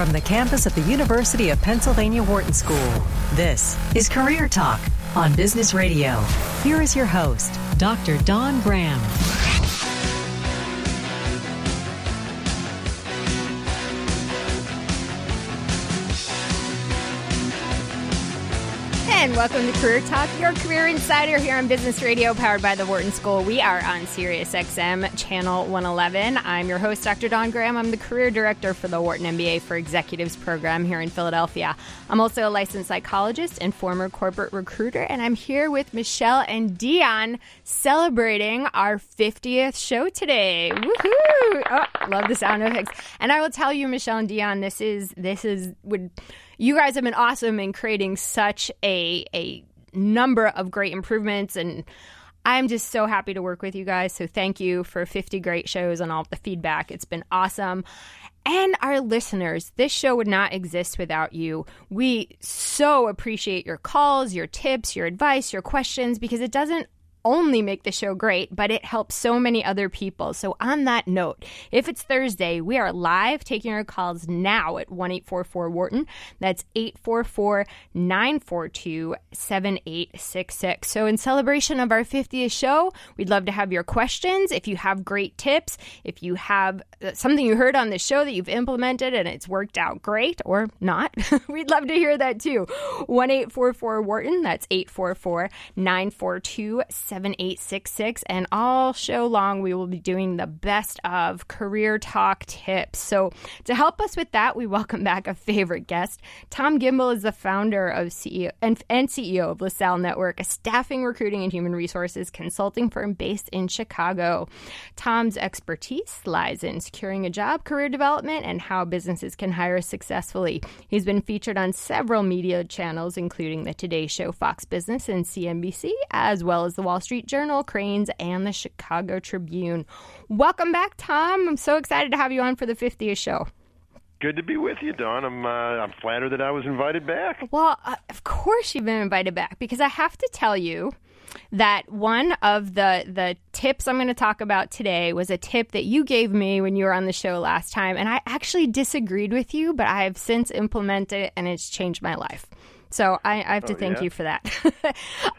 from the campus of the University of Pennsylvania Wharton School. This is Career Talk on Business Radio. Here is your host, Dr. Don Graham. Welcome to Career Talk, your career insider here on Business Radio, powered by the Wharton School. We are on Sirius XM Channel 111. I'm your host, Dr. Don Graham. I'm the career director for the Wharton MBA for Executives program here in Philadelphia. I'm also a licensed psychologist and former corporate recruiter, and I'm here with Michelle and Dion celebrating our 50th show today. Woohoo! Oh, love the sound effects. And I will tell you, Michelle and Dion, this is this is would you guys have been awesome in creating such a a number of great improvements and I'm just so happy to work with you guys. So thank you for 50 great shows and all the feedback. It's been awesome. And our listeners, this show would not exist without you. We so appreciate your calls, your tips, your advice, your questions, because it doesn't only make the show great, but it helps so many other people. So, on that note, if it's Thursday, we are live taking our calls now at 1 844 Wharton. That's 844 942 7866. So, in celebration of our 50th show, we'd love to have your questions. If you have great tips, if you have uh, something you heard on the show that you've implemented and it's worked out great or not, we'd love to hear that too. 1 844 Wharton. That's 844 942 7866. And all show long, we will be doing the best of career talk tips. So, to help us with that, we welcome back a favorite guest. Tom Gimbel is the founder of CEO and, and CEO of LaSalle Network, a staffing, recruiting, and human resources consulting firm based in Chicago. Tom's expertise lies in securing a job, career development, and how businesses can hire successfully. He's been featured on several media channels, including the Today Show, Fox Business, and CNBC, as well as the Wall Street Journal, Crain's, and the Chicago Tribune. Welcome back, Tom. I'm so excited to have you on for the 50th show. Good to be with you, Don. I'm uh, I'm flattered that I was invited back. Well, uh, of course you've been invited back because I have to tell you that one of the the tips I'm going to talk about today was a tip that you gave me when you were on the show last time and I actually disagreed with you, but I have since implemented it and it's changed my life. So I, I have to oh, thank yeah? you for that. uh,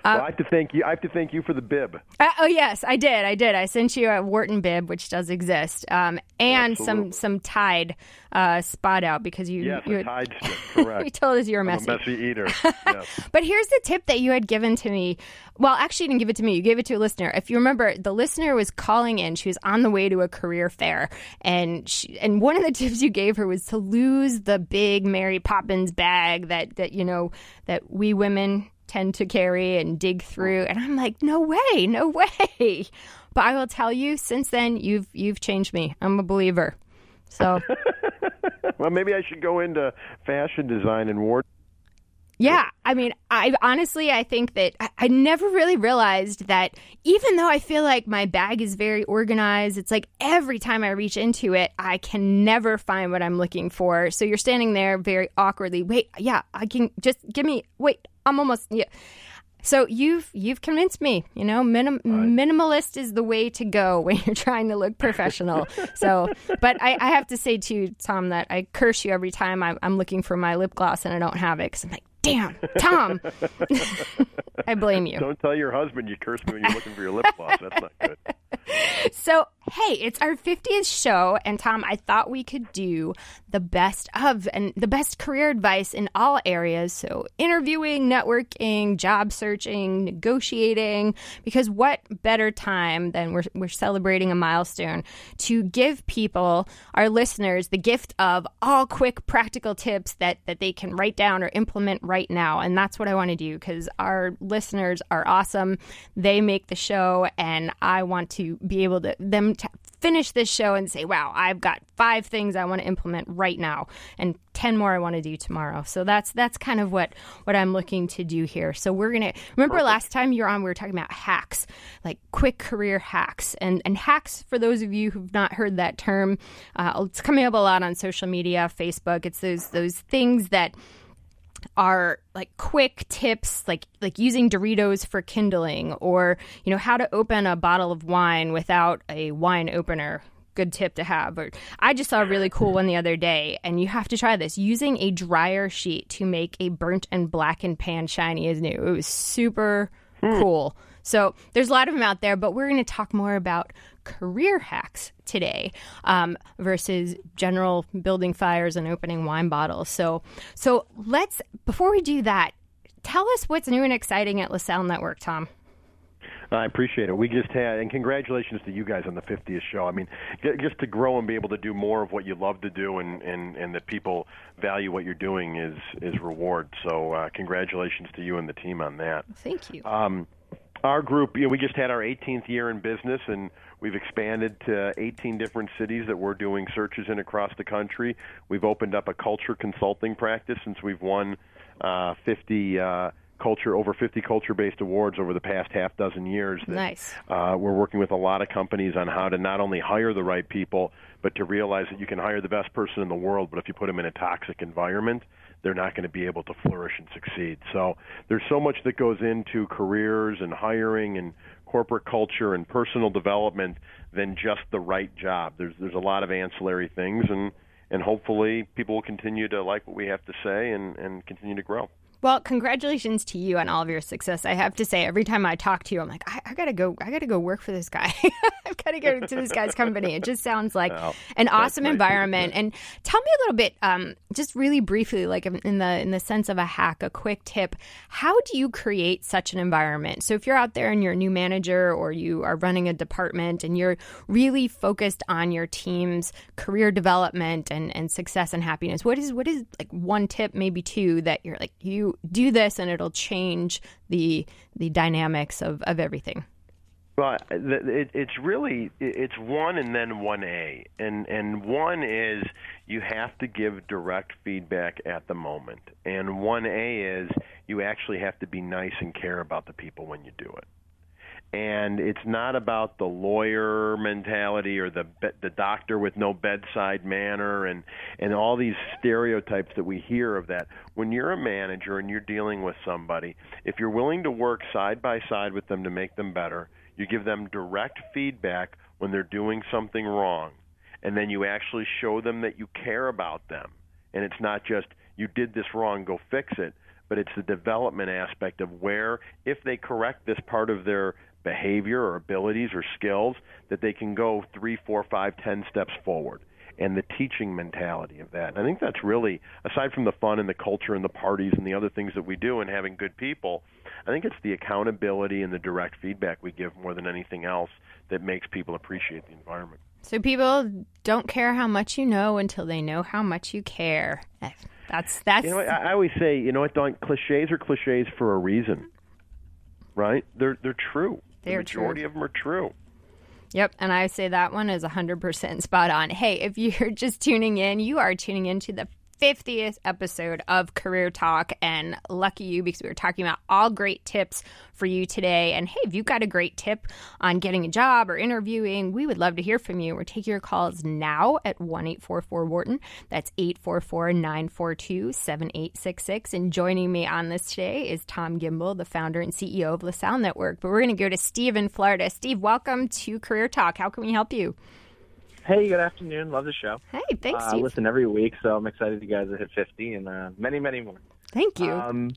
well, I have to thank you. I have to thank you for the bib. Uh, oh yes, I did. I did. I sent you a Wharton bib, which does exist, um, and Absolutely. some some Tide uh, spot out because you yes, you Tide correct. you told us you were messy. a messy eater. Yes. but here's the tip that you had given to me. Well, actually, you didn't give it to me. You gave it to a listener. If you remember, the listener was calling in. She was on the way to a career fair, and she, and one of the tips you gave her was to lose the big Mary Poppins bag that that you know that we women tend to carry and dig through. And I'm like, no way, no way. But I will tell you, since then, you've you've changed me. I'm a believer. So, well, maybe I should go into fashion design and ward. Yeah, I mean, I honestly, I think that I, I, never really realized that even though I feel like my bag is very organized, it's like every time I reach into it, I can never find what I'm looking for. So you're standing there very awkwardly. Wait, yeah, I can just give me. Wait, I'm almost. Yeah. So you've you've convinced me. You know, minim- right. minimalist is the way to go when you're trying to look professional. so, but I, I, have to say too, Tom, that I curse you every time I'm, I'm looking for my lip gloss and I don't have it because I'm like, damn, Tom. I blame you. Don't tell your husband you cursed me when you're looking for your lip gloss. That's not good. So, hey, it's our 50th show, and Tom, I thought we could do the best of and the best career advice in all areas. So, interviewing, networking, job searching, negotiating, because what better time than we're, we're celebrating a milestone to give people, our listeners, the gift of all quick practical tips that, that they can write down or implement right now. And that's what I want to do because our listeners are awesome. They make the show, and I want to be able to them to finish this show and say, "Wow, I've got five things I want to implement right now, and ten more I want to do tomorrow." So that's that's kind of what what I'm looking to do here. So we're gonna remember Perfect. last time you're on, we were talking about hacks, like quick career hacks, and and hacks for those of you who've not heard that term, uh, it's coming up a lot on social media, Facebook. It's those those things that are like quick tips like like using Doritos for kindling or you know how to open a bottle of wine without a wine opener good tip to have. Or I just saw a really cool one the other day, and you have to try this using a dryer sheet to make a burnt and blackened pan shiny as new. It was super hmm. cool. So there's a lot of them out there, but we're going to talk more about career hacks today um, versus general building fires and opening wine bottles. So, so let's before we do that, tell us what's new and exciting at LaSalle Network, Tom. I appreciate it. We just had, and congratulations to you guys on the 50th show. I mean, just to grow and be able to do more of what you love to do, and and and that people value what you're doing is is reward. So, uh, congratulations to you and the team on that. Thank you. Um, our group, you know, we just had our 18th year in business, and we've expanded to 18 different cities that we're doing searches in across the country. We've opened up a culture consulting practice since we've won uh, 50 uh, culture over 50 culture-based awards over the past half dozen years. That, nice. Uh, we're working with a lot of companies on how to not only hire the right people, but to realize that you can hire the best person in the world, but if you put them in a toxic environment, they're not going to be able to flourish and succeed. So there's so much that goes into careers and hiring and corporate culture and personal development than just the right job. There's there's a lot of ancillary things and and hopefully people will continue to like what we have to say and, and continue to grow. Well, congratulations to you on all of your success. I have to say, every time I talk to you, I'm like, I, I gotta go. I gotta go work for this guy. I've got to go to this guy's company. It just sounds like an awesome environment. And tell me a little bit, um, just really briefly, like in the in the sense of a hack, a quick tip. How do you create such an environment? So if you're out there and you're a new manager or you are running a department and you're really focused on your team's career development and and success and happiness, what is what is like one tip, maybe two, that you're like you do this and it'll change the the dynamics of, of everything. Well, it, it's really it's one and then one A, and and one is you have to give direct feedback at the moment, and one A is you actually have to be nice and care about the people when you do it and it's not about the lawyer mentality or the the doctor with no bedside manner and and all these stereotypes that we hear of that. When you're a manager and you're dealing with somebody if you're willing to work side by side with them to make them better you give them direct feedback when they're doing something wrong. And then you actually show them that you care about them. And it's not just you did this wrong go fix it but it's the development aspect of where if they correct this part of their behavior or abilities or skills that they can go three, four, five, ten steps forward. And the teaching mentality of that. And I think that's really, aside from the fun and the culture and the parties and the other things that we do and having good people, I think it's the accountability and the direct feedback we give more than anything else that makes people appreciate the environment. So people don't care how much you know until they know how much you care. That's that's. You know, I, I always say, you know what, Don? Cliches are cliches for a reason, right? They're they're true. They're the majority true. of them are true. Yep, and I say that one is 100% spot on. Hey, if you're just tuning in, you are tuning into the 50th episode of Career Talk. And lucky you because we were talking about all great tips for you today. And hey, if you've got a great tip on getting a job or interviewing, we would love to hear from you. We're taking your calls now at 1 844 Wharton. That's 844 942 7866. And joining me on this today is Tom Gimbel, the founder and CEO of LaSalle Network. But we're going to go to Steve in Florida. Steve, welcome to Career Talk. How can we help you? Hey, good afternoon. Love the show. Hey, thanks. I uh, listen every week, so I'm excited you guys have hit 50 and uh, many, many more. Thank you. Um,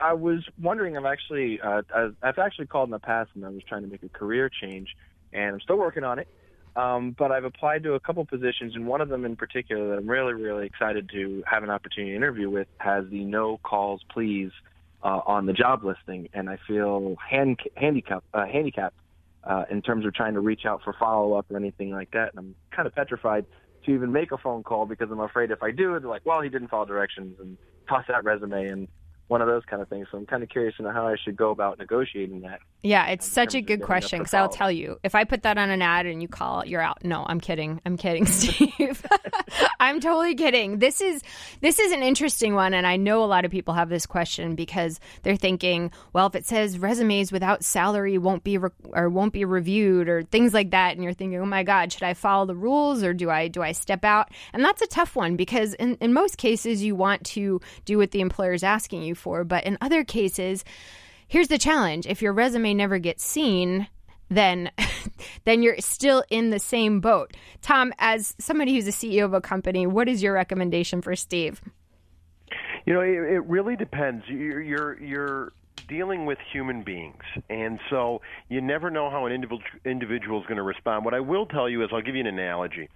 I was wondering. I've actually, uh, I've actually called in the past, and I was trying to make a career change, and I'm still working on it. Um, but I've applied to a couple positions, and one of them in particular that I'm really, really excited to have an opportunity to interview with has the no calls please uh, on the job listing, and I feel hand, handicap, uh, handicapped uh, in terms of trying to reach out for follow up or anything like that. And I'm kind of petrified to even make a phone call because I'm afraid if I do, they're like, well, he didn't follow directions and toss that resume and one of those kind of things. So I'm kind of curious to know how I should go about negotiating that. Yeah, it's such a good question because I'll tell you, if I put that on an ad and you call, you're out. No, I'm kidding. I'm kidding, Steve. I'm totally kidding. This is this is an interesting one, and I know a lot of people have this question because they're thinking, well, if it says resumes without salary won't be re- or won't be reviewed or things like that, and you're thinking, oh my God, should I follow the rules or do I do I step out? And that's a tough one because in in most cases you want to do what the employer is asking you for. But in other cases, here's the challenge if your resume never gets seen, then then you're still in the same boat. Tom, as somebody who's a CEO of a company, what is your recommendation for Steve? You know, it, it really depends. You're, you're you're dealing with human beings, and so you never know how an individual is going to respond. What I will tell you is, I'll give you an analogy.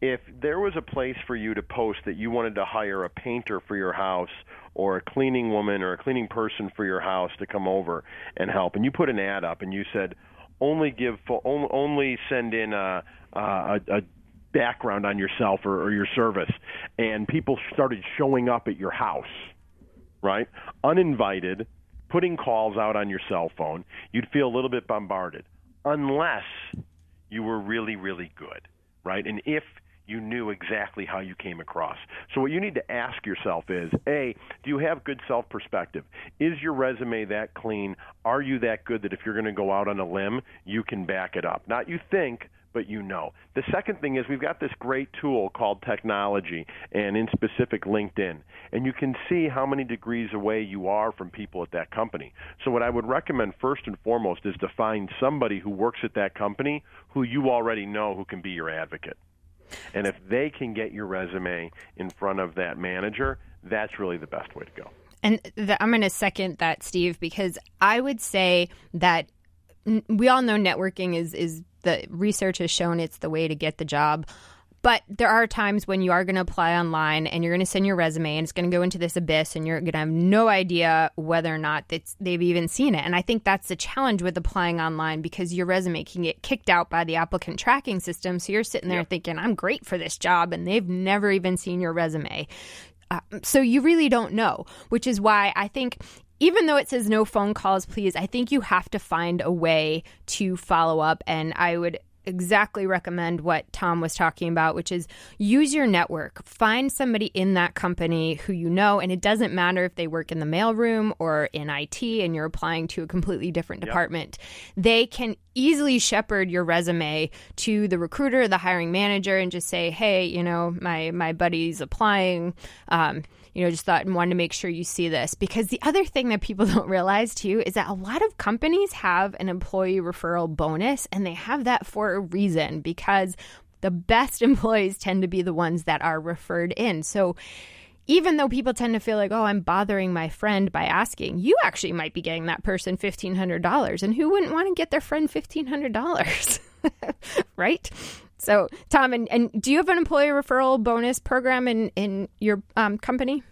If there was a place for you to post that you wanted to hire a painter for your house, or a cleaning woman, or a cleaning person for your house to come over and help, and you put an ad up and you said, only give only send in a, a, a background on yourself or, or your service, and people started showing up at your house, right, uninvited putting calls out on your cell phone, you'd feel a little bit bombarded unless you were really, really good, right? And if you knew exactly how you came across. So what you need to ask yourself is, A, do you have good self-perspective? Is your resume that clean? Are you that good that if you're going to go out on a limb, you can back it up? Not you think, but you know. The second thing is we've got this great tool called technology and in specific LinkedIn. And you can see how many degrees away you are from people at that company. So what I would recommend first and foremost is to find somebody who works at that company who you already know who can be your advocate. And if they can get your resume in front of that manager, that's really the best way to go. And the, I'm going to second that, Steve, because I would say that we all know networking is is the research has shown it's the way to get the job. But there are times when you are going to apply online and you're going to send your resume and it's going to go into this abyss and you're going to have no idea whether or not they've even seen it. And I think that's the challenge with applying online because your resume can get kicked out by the applicant tracking system. So you're sitting there thinking, I'm great for this job, and they've never even seen your resume. Uh, so you really don't know, which is why I think even though it says no phone calls, please, I think you have to find a way to follow up. And I would exactly recommend what Tom was talking about, which is use your network. Find somebody in that company who you know, and it doesn't matter if they work in the mailroom or in IT and you're applying to a completely different yep. department. They can easily shepherd your resume to the recruiter, the hiring manager, and just say, "Hey, you know, my my buddy's applying." Um, you know, just thought and wanted to make sure you see this because the other thing that people don't realize too is that a lot of companies have an employee referral bonus and they have that for a reason because the best employees tend to be the ones that are referred in. So even though people tend to feel like, oh, I'm bothering my friend by asking, you actually might be getting that person $1,500. And who wouldn't want to get their friend $1,500? right? So, Tom, and, and do you have an employee referral bonus program in in your um, company?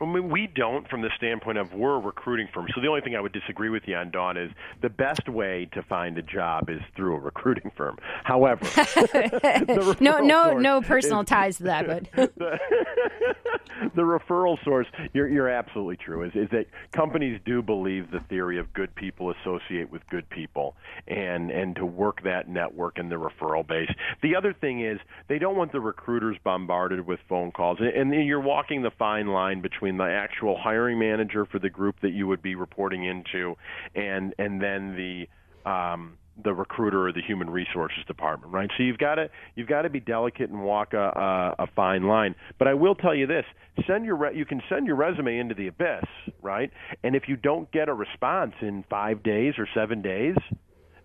I mean, we don't from the standpoint of we're a recruiting firm. So the only thing I would disagree with you on, Don, is the best way to find a job is through a recruiting firm. However, no, no, no personal is, ties to that, but the, the, referral source, you're, you're absolutely true. Is is that companies do believe the theory of good people associate with good people, and and to work that network and the referral base. The other thing is they don't want the recruiters bombarded with phone calls, and, and you're walking the fine line between between the actual hiring manager for the group that you would be reporting into, and and then the um, the recruiter or the human resources department, right? So you've got to you've got to be delicate and walk a, a, a fine line. But I will tell you this: send your re- you can send your resume into the abyss, right? And if you don't get a response in five days or seven days,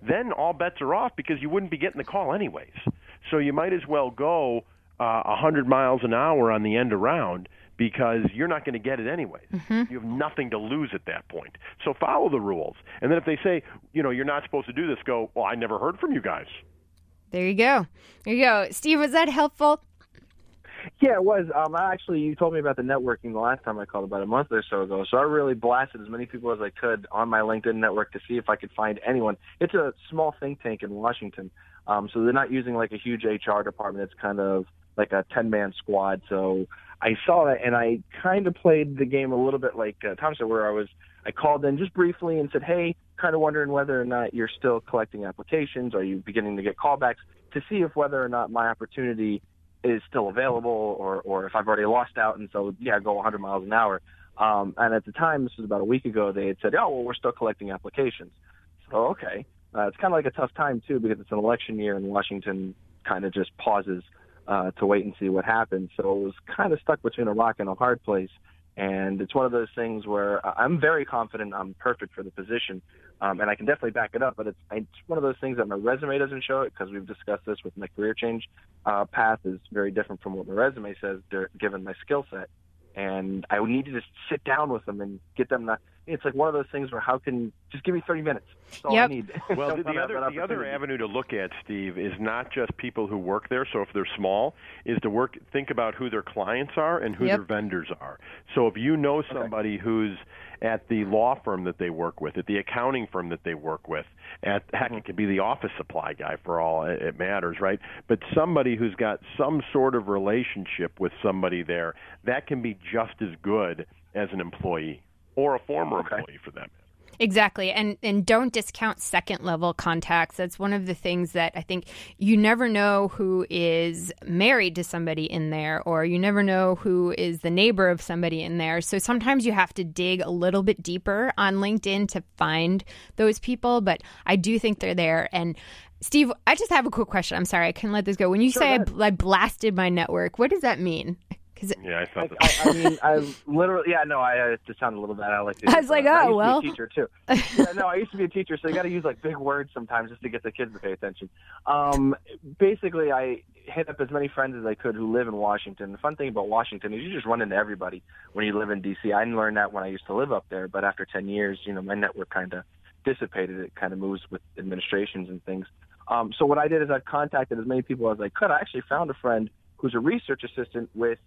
then all bets are off because you wouldn't be getting the call anyways. So you might as well go uh, a uh, hundred miles an hour on the end around because you're not going to get it anyways. Mm-hmm. You have nothing to lose at that point. So follow the rules. And then if they say, you know, you're not supposed to do this, go, well, I never heard from you guys. There you go. There you go. Steve, was that helpful? Yeah, it was. Um, actually, you told me about the networking the last time I called about a month or so ago. So I really blasted as many people as I could on my LinkedIn network to see if I could find anyone. It's a small think tank in Washington, um, so they're not using like a huge HR department. It's kind of like a ten man squad. So I saw that and I kind of played the game a little bit like uh, Tom said, where I was I called in just briefly and said, "Hey, kind of wondering whether or not you're still collecting applications. Are you beginning to get callbacks to see if whether or not my opportunity is still available, or or if I've already lost out, and so yeah, go 100 miles an hour." Um, and at the time, this was about a week ago, they had said, "Oh, well, we're still collecting applications." So okay, uh, it's kind of like a tough time too because it's an election year and Washington kind of just pauses uh, to wait and see what happens. So it was kind of stuck between a rock and a hard place. And it's one of those things where I'm very confident I'm perfect for the position, um, and I can definitely back it up. But it's it's one of those things that my resume doesn't show it because we've discussed this with my career change uh, path is very different from what my resume says, given my skill set. And I need to just sit down with them and get them. Not, it's like one of those things where how can just give me 30 minutes. That's all yep. I need. Well, the, the other the other avenue to look at, Steve, is not just people who work there. So if they're small, is to work think about who their clients are and who yep. their vendors are. So if you know somebody okay. who's at the law firm that they work with, at the accounting firm that they work with, at heck, mm-hmm. it could be the office supply guy for all it matters, right? But somebody who's got some sort of relationship with somebody there, that can be just as good as an employee or a former okay. employee for them. Exactly. And and don't discount second level contacts. That's one of the things that I think you never know who is married to somebody in there or you never know who is the neighbor of somebody in there. So sometimes you have to dig a little bit deeper on LinkedIn to find those people, but I do think they're there and Steve, I just have a quick question. I'm sorry, I can let this go. When you sure, say I, I blasted my network, what does that mean? Yeah, I thought. I, I, I, mean, I literally, yeah, no, I uh, to sound a little bad. I like. To, I was like, oh well. teacher too. yeah, no, I used to be a teacher, so you got to use like big words sometimes just to get the kids to pay attention. Um, basically, I hit up as many friends as I could who live in Washington. The fun thing about Washington is you just run into everybody when you live in D.C. I learned that when I used to live up there, but after 10 years, you know, my network kind of dissipated. It kind of moves with administrations and things. Um, so what I did is I contacted as many people as I could. I actually found a friend who's a research assistant with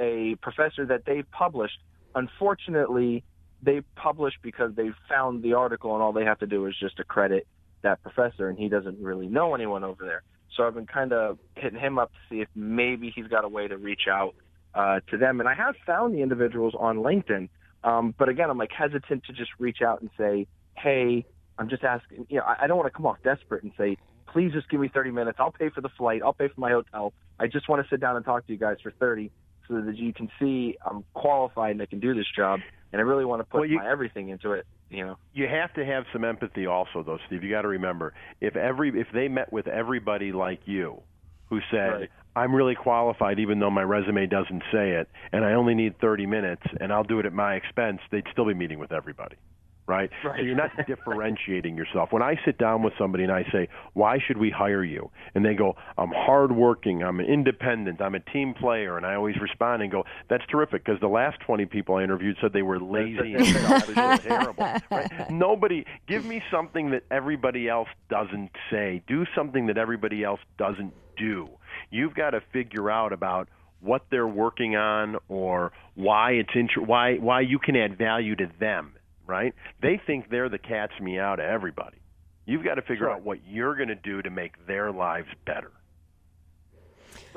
a professor that they published. Unfortunately, they published because they found the article and all they have to do is just accredit that professor and he doesn't really know anyone over there. So I've been kind of hitting him up to see if maybe he's got a way to reach out uh, to them. And I have found the individuals on LinkedIn. Um, but again, I'm like hesitant to just reach out and say, hey, I'm just asking, you know, I, I don't want to come off desperate and say, please just give me 30 minutes. I'll pay for the flight. I'll pay for my hotel. I just want to sit down and talk to you guys for 30 so that you can see I'm qualified and I can do this job. And I really want to put well, you, my everything into it. You know, you have to have some empathy also, though, Steve. You got to remember if every if they met with everybody like you, who said, right. I'm really qualified even though my resume doesn't say it, and I only need 30 minutes, and I'll do it at my expense, they'd still be meeting with everybody right? right. So you're not differentiating yourself. When I sit down with somebody and I say, "Why should we hire you?" and they go, "I'm hardworking, I'm an independent, I'm a team player," and I always respond and go, "That's terrific," because the last 20 people I interviewed said they were lazy and selfish terrible. Right? Nobody, give me something that everybody else doesn't say. Do something that everybody else doesn't do. You've got to figure out about what they're working on or why it's int- why why you can add value to them right? They think they're the cat's meow to everybody. You've got to figure sure. out what you're going to do to make their lives better.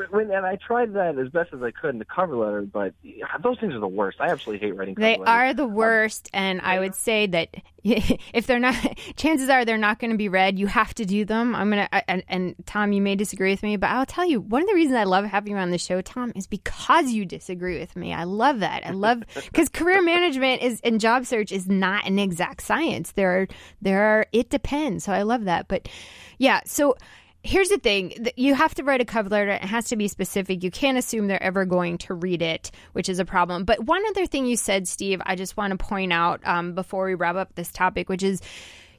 When, and I tried that as best as I could in the cover letter, but those things are the worst. I absolutely hate writing. they letters. They are the worst, um, and I would say that if they're not, chances are they're not going to be read. You have to do them. I'm gonna. And, and Tom, you may disagree with me, but I'll tell you one of the reasons I love having you on the show, Tom, is because you disagree with me. I love that. I love because career management is and job search is not an exact science. There are there are it depends. So I love that, but yeah. So here's the thing. You have to write a cover letter. It has to be specific. You can't assume they're ever going to read it which is a problem. But one other thing you said steve i just want to point out um, before we wrap up this topic which is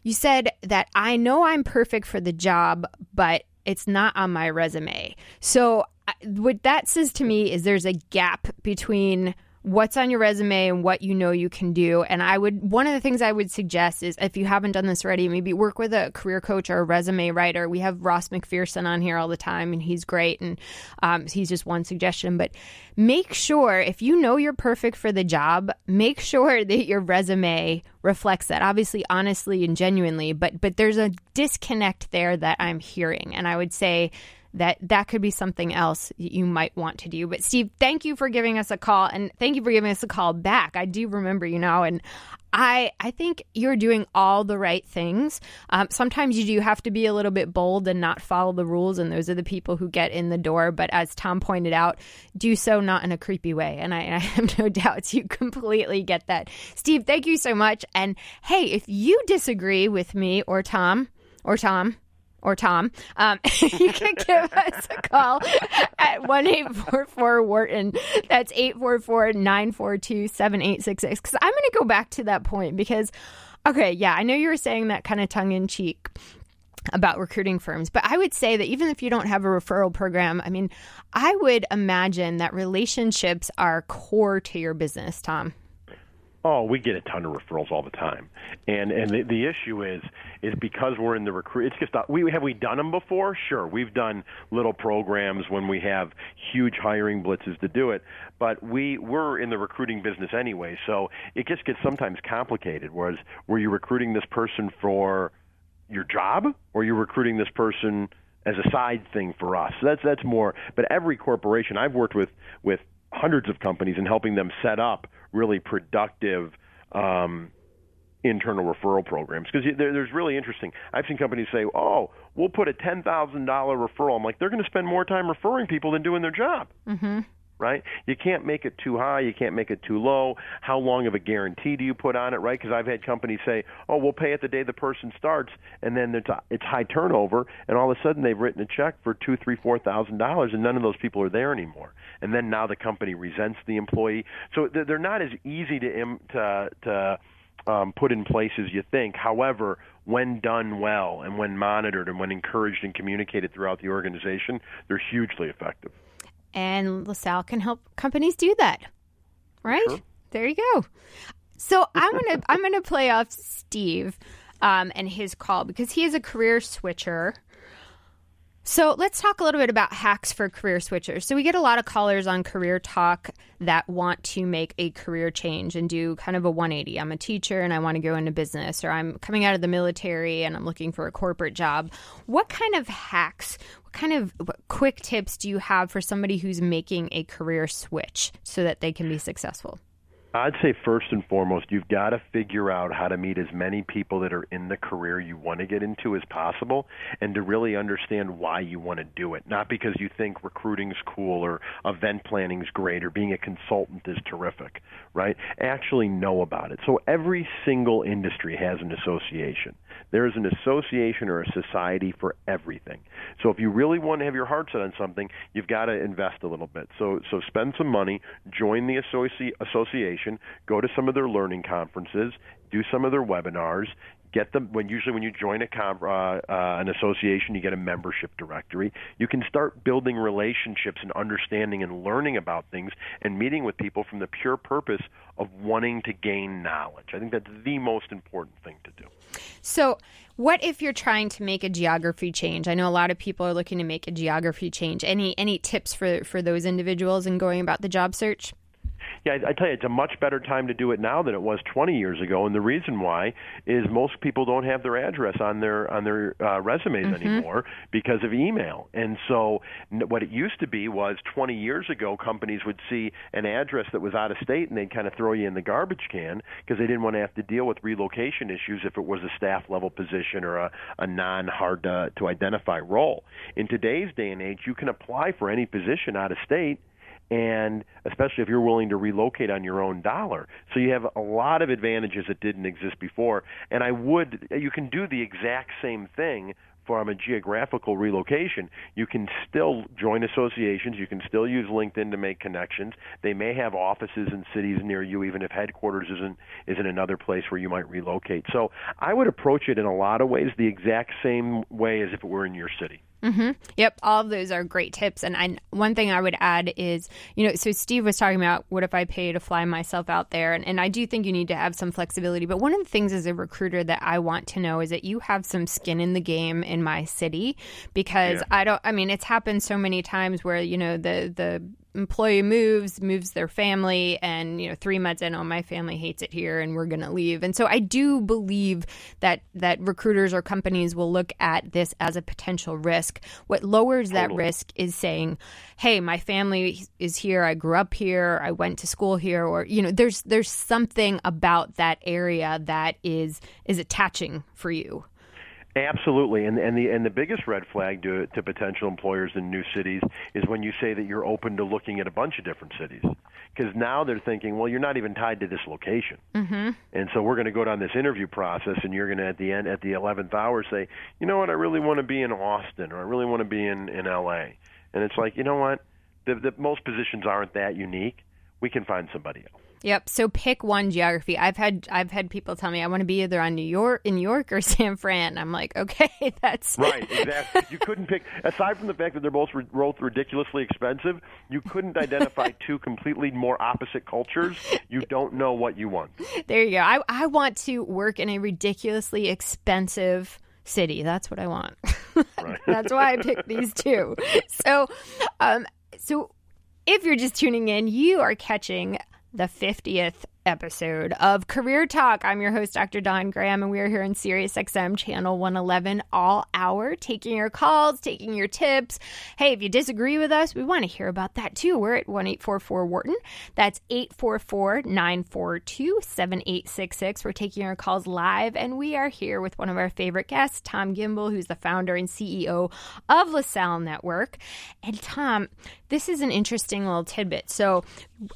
you said that i know i'm perfect for the job but it's not on my resume. So what that says to me is there's a gap between what's on your resume and what you know you can do. And I would, one of the things I would suggest is if you haven't done this already, maybe work with a career coach or a resume writer. We have Ross McPherson on here all the time, and he's great. And um, he's just one suggestion. But make sure, if you know you're perfect for the job, make sure that your resume reflects that. Obviously, honestly and genuinely, but but there's a disconnect there that I'm hearing. And I would say, that that could be something else you might want to do. But Steve, thank you for giving us a call and thank you for giving us a call back. I do remember you now and I I think you're doing all the right things. Um, sometimes you do have to be a little bit bold and not follow the rules, and those are the people who get in the door. But as Tom pointed out, do so not in a creepy way, and I, I have no doubts you completely get that. Steve, thank you so much. And hey, if you disagree with me or Tom or Tom or Tom, um, you can give us a call at 1 844 Wharton. That's 844 942 7866. Because I'm going to go back to that point because, okay, yeah, I know you were saying that kind of tongue in cheek about recruiting firms. But I would say that even if you don't have a referral program, I mean, I would imagine that relationships are core to your business, Tom. Oh, we get a ton of referrals all the time, and and the, the issue is is because we're in the recruit. It's just we have we done them before. Sure, we've done little programs when we have huge hiring blitzes to do it, but we we're in the recruiting business anyway, so it just gets sometimes complicated. Whereas were you recruiting this person for your job, or you're recruiting this person as a side thing for us? So that's that's more. But every corporation I've worked with with hundreds of companies and helping them set up really productive um, internal referral programs because there's really interesting. I've seen companies say, "Oh, we'll put a ten thousand dollar referral." I'm like, they're going to spend more time referring people than doing their job. Mm-hmm right? You can't make it too high, you can't make it too low. How long of a guarantee do you put on it, right? Because I've had companies say, "Oh, we'll pay it the day the person starts," and then it's high turnover, and all of a sudden they've written a check for two, three, four thousand dollars, and none of those people are there anymore. And then now the company resents the employee, so they're not as easy to to to um, put in place as you think. However, when done well and when monitored and when encouraged and communicated throughout the organization, they're hugely effective and LaSalle can help companies do that. Right? Sure. There you go. So I'm gonna I'm gonna play off Steve um, and his call because he is a career switcher so let's talk a little bit about hacks for career switchers. So we get a lot of callers on Career Talk that want to make a career change and do kind of a 180. I'm a teacher and I want to go into business, or I'm coming out of the military and I'm looking for a corporate job. What kind of hacks, kind of quick tips do you have for somebody who's making a career switch so that they can be successful? I'd say first and foremost, you've got to figure out how to meet as many people that are in the career you want to get into as possible and to really understand why you want to do it. Not because you think recruiting's cool or event planning's great or being a consultant is terrific, right? Actually know about it. So every single industry has an association. There is an association or a society for everything. So if you really want to have your heart set on something, you've got to invest a little bit. So so spend some money, join the associ- association go to some of their learning conferences, do some of their webinars, get them when usually when you join a uh, uh, an association you get a membership directory. You can start building relationships and understanding and learning about things and meeting with people from the pure purpose of wanting to gain knowledge. I think that's the most important thing to do. So what if you're trying to make a geography change? I know a lot of people are looking to make a geography change. Any any tips for for those individuals in going about the job search yeah, I, I tell you, it's a much better time to do it now than it was 20 years ago, and the reason why is most people don't have their address on their on their uh, resumes mm-hmm. anymore because of email. And so, what it used to be was 20 years ago, companies would see an address that was out of state, and they'd kind of throw you in the garbage can because they didn't want to have to deal with relocation issues if it was a staff level position or a, a non hard to, to identify role. In today's day and age, you can apply for any position out of state and especially if you're willing to relocate on your own dollar. So you have a lot of advantages that didn't exist before. And I would, you can do the exact same thing from a geographical relocation, you can still join associations. You can still use LinkedIn to make connections. They may have offices in cities near you, even if headquarters isn't is in another place where you might relocate. So I would approach it in a lot of ways the exact same way as if it were in your city. Mm-hmm. Yep, all of those are great tips. And I, one thing I would add is, you know, so Steve was talking about what if I pay to fly myself out there, and, and I do think you need to have some flexibility. But one of the things as a recruiter that I want to know is that you have some skin in the game in my city because yeah. I don't. I mean, it's happened so many times where you know the the employee moves, moves their family, and you know, three months in, oh, my family hates it here, and we're going to leave. And so, I do believe that that recruiters or companies will look at this as a potential risk. What lowers that risk is saying, "Hey, my family is here. I grew up here. I went to school here." Or you know, there's there's something about that area that is is attaching for you. Absolutely, and and the and the biggest red flag to to potential employers in new cities is when you say that you're open to looking at a bunch of different cities, because now they're thinking, well, you're not even tied to this location, mm-hmm. and so we're going to go down this interview process, and you're going to at the end at the eleventh hour say, you know what, I really want to be in Austin, or I really want to be in in L.A., and it's like, you know what, the, the most positions aren't that unique. We can find somebody else. Yep. So pick one geography. I've had I've had people tell me I want to be either on New York in New York or San Fran. I'm like, okay, that's right. Exactly. you couldn't pick aside from the fact that they're both both ridiculously expensive. You couldn't identify two completely more opposite cultures. You don't know what you want. There you go. I I want to work in a ridiculously expensive city. That's what I want. Right. that's why I picked these two. So, um, so if you're just tuning in, you are catching the 50th episode of Career Talk. I'm your host, Dr. Don Graham, and we are here on Sirius XM Channel 111 all hour, taking your calls, taking your tips. Hey, if you disagree with us, we want to hear about that too. We're at 1 844 Wharton. That's 844 942 7866. We're taking your calls live, and we are here with one of our favorite guests, Tom Gimbel, who's the founder and CEO of LaSalle Network. And Tom, this is an interesting little tidbit. So,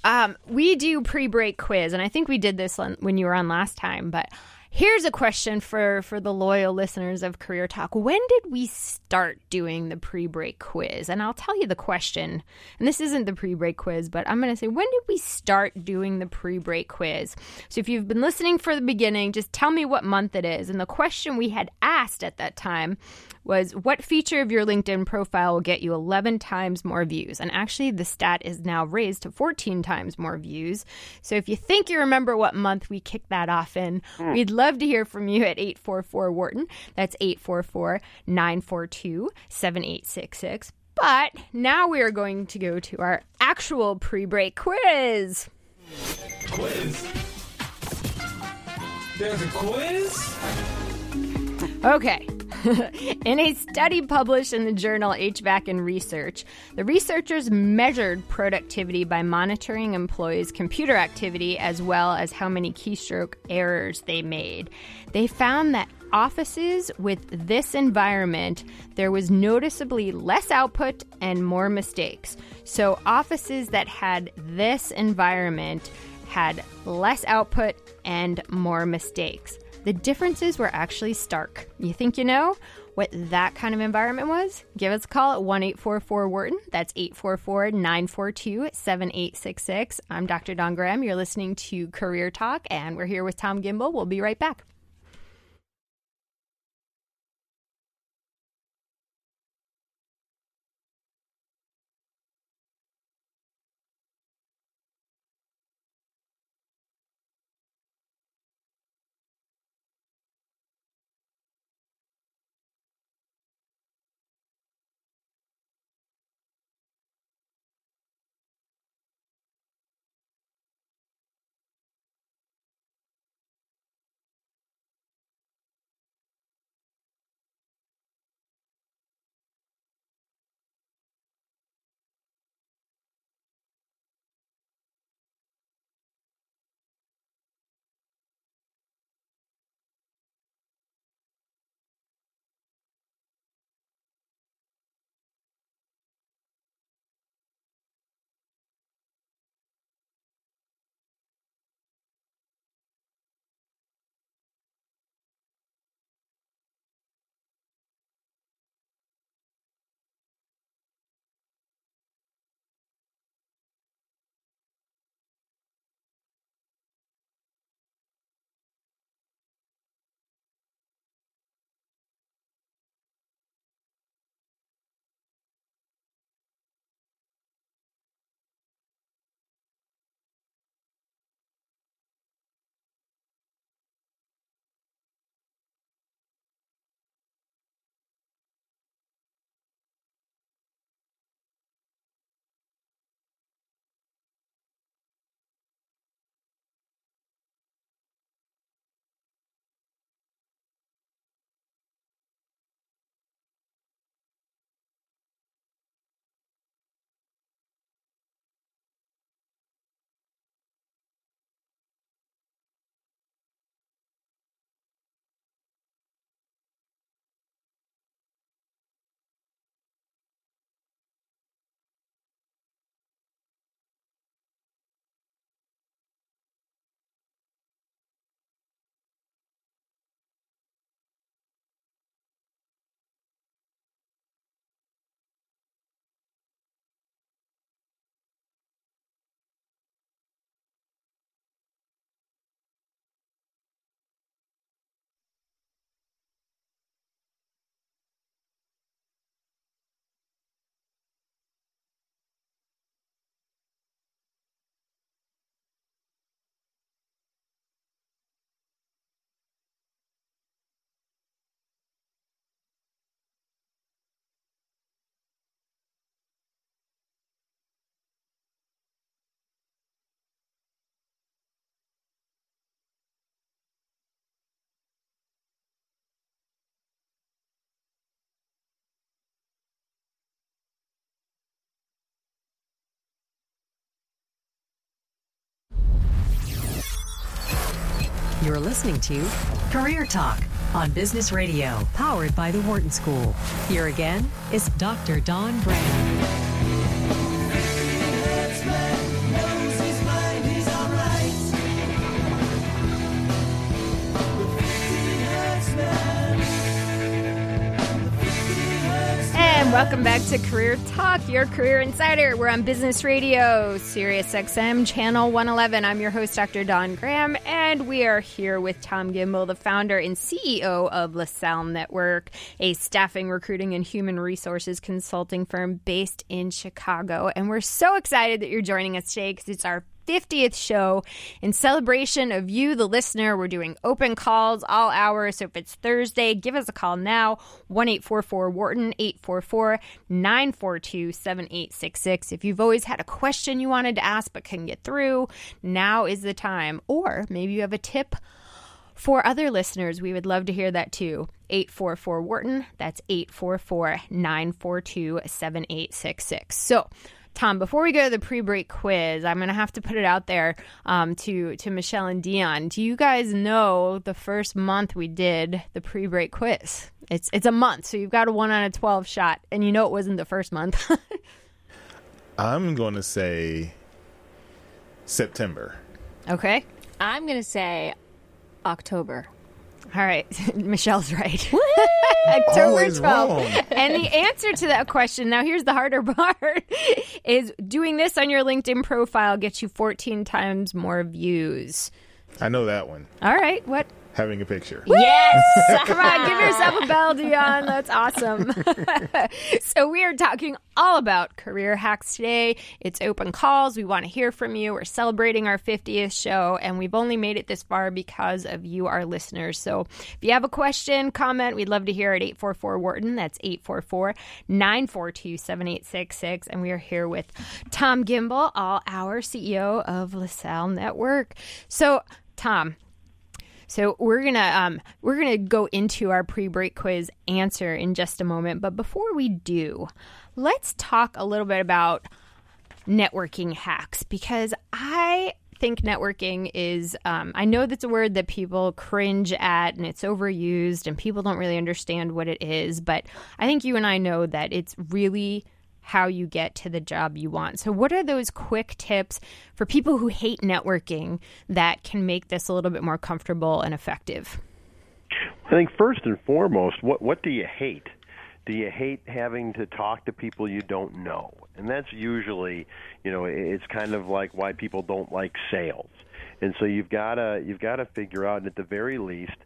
um, we do pre break quiz and I think we did this when you were on last time, but here's a question for for the loyal listeners of Career Talk. When did we start doing the pre-break quiz? And I'll tell you the question. And this isn't the pre-break quiz, but I'm going to say when did we start doing the pre-break quiz? So if you've been listening for the beginning, just tell me what month it is. And the question we had asked at that time was what feature of your LinkedIn profile will get you 11 times more views? And actually, the stat is now raised to 14 times more views. So if you think you remember what month we kicked that off in, mm. we'd love to hear from you at 844 Wharton. That's 844 942 7866. But now we are going to go to our actual pre break quiz. Quiz? There's a quiz? Okay. in a study published in the journal HVAC and Research, the researchers measured productivity by monitoring employees' computer activity as well as how many keystroke errors they made. They found that offices with this environment, there was noticeably less output and more mistakes. So, offices that had this environment had less output and more mistakes. The differences were actually stark. You think you know what that kind of environment was? Give us a call at 1 844 Wharton. That's 844 942 7866. I'm Dr. Don Graham. You're listening to Career Talk, and we're here with Tom Gimbel. We'll be right back. You're listening to Career Talk on Business Radio, powered by the Wharton School. Here again is Dr. Don Graham. And welcome back to Career Talk, your career insider. We're on Business Radio, Sirius XM, Channel 111. I'm your host, Dr. Don Graham, and we are here with Tom Gimbel, the founder and CEO of LaSalle Network, a staffing, recruiting, and human resources consulting firm based in Chicago. And we're so excited that you're joining us today because it's our 50th show. In celebration of you, the listener, we're doing open calls all hours. So if it's Thursday, give us a call now 1 844 Wharton, 844 942 7866. If you've always had a question you wanted to ask but couldn't get through, now is the time. Or maybe you have a tip for other listeners, we would love to hear that too. 844 Wharton, that's 844 942 7866. So, Tom, before we go to the pre-break quiz, I'm going to have to put it out there um, to to Michelle and Dion. Do you guys know the first month we did the pre-break quiz? It's it's a month, so you've got a one out of twelve shot, and you know it wasn't the first month. I'm going to say September. okay, I'm going to say October. All right, Michelle's right. October 12th. And the answer to that question, now here's the harder part, is doing this on your LinkedIn profile gets you 14 times more views. I know that one. All right, what? Having a picture. Yes. Come on, give yourself a bell, Dion. That's awesome. so, we are talking all about career hacks today. It's open calls. We want to hear from you. We're celebrating our 50th show, and we've only made it this far because of you, our listeners. So, if you have a question, comment, we'd love to hear it. 844 Wharton. That's 844 942 7866. And we are here with Tom Gimbel, all our CEO of LaSalle Network. So, Tom, so we're gonna um, we're gonna go into our pre-break quiz answer in just a moment. But before we do, let's talk a little bit about networking hacks because I think networking is um, I know that's a word that people cringe at and it's overused and people don't really understand what it is. But I think you and I know that it's really how you get to the job you want. So, what are those quick tips for people who hate networking that can make this a little bit more comfortable and effective? I think first and foremost, what what do you hate? Do you hate having to talk to people you don't know? And that's usually, you know, it's kind of like why people don't like sales. And so you've got to you've got to figure out, and at the very least,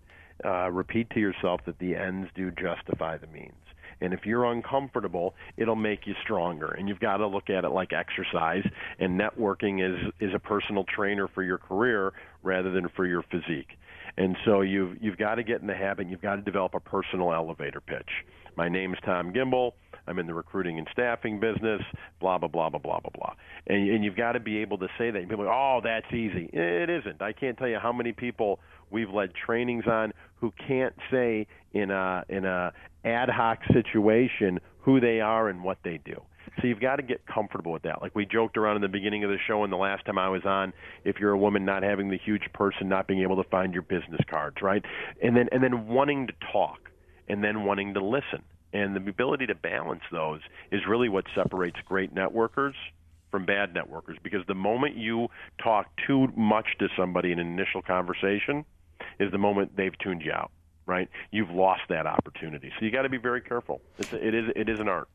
uh, repeat to yourself that the ends do justify the means. And if you're uncomfortable, it'll make you stronger. And you've got to look at it like exercise. And networking is is a personal trainer for your career rather than for your physique. And so you've you've got to get in the habit. You've got to develop a personal elevator pitch. My name is Tom Gimbel. I'm in the recruiting and staffing business. Blah blah blah blah blah blah blah. And, and you've got to be able to say that. And people oh, that's easy. It isn't. I can't tell you how many people we've led trainings on who can't say in a in a ad hoc situation who they are and what they do. So you've got to get comfortable with that. Like we joked around in the beginning of the show and the last time I was on, if you're a woman not having the huge purse and not being able to find your business cards, right? And then and then wanting to talk and then wanting to listen. And the ability to balance those is really what separates great networkers from bad networkers because the moment you talk too much to somebody in an initial conversation is the moment they've tuned you out right? You've lost that opportunity. So you got to be very careful. It's, it is it is an art.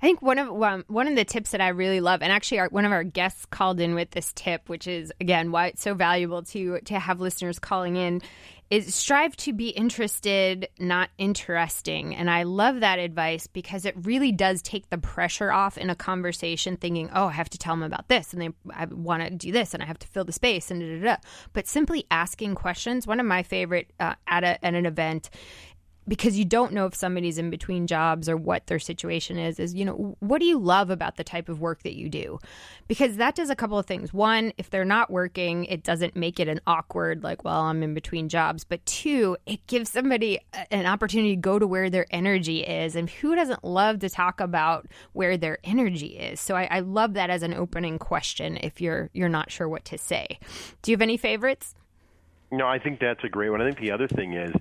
I think one of um, one of the tips that I really love, and actually our, one of our guests called in with this tip, which is again why it's so valuable to to have listeners calling in, is strive to be interested, not interesting. And I love that advice because it really does take the pressure off in a conversation. Thinking, oh, I have to tell them about this, and they I want to do this, and I have to fill the space, and da da da. But simply asking questions. One of my favorite uh, at a, at an event because you don't know if somebody's in between jobs or what their situation is is you know what do you love about the type of work that you do? Because that does a couple of things. One if they're not working it doesn't make it an awkward like well i'm in between jobs. But two it gives somebody an opportunity to go to where their energy is. And who doesn't love to talk about where their energy is? So i, I love that as an opening question if you're you're not sure what to say. Do you have any favorites? No, I think that's a great one. I think the other thing is,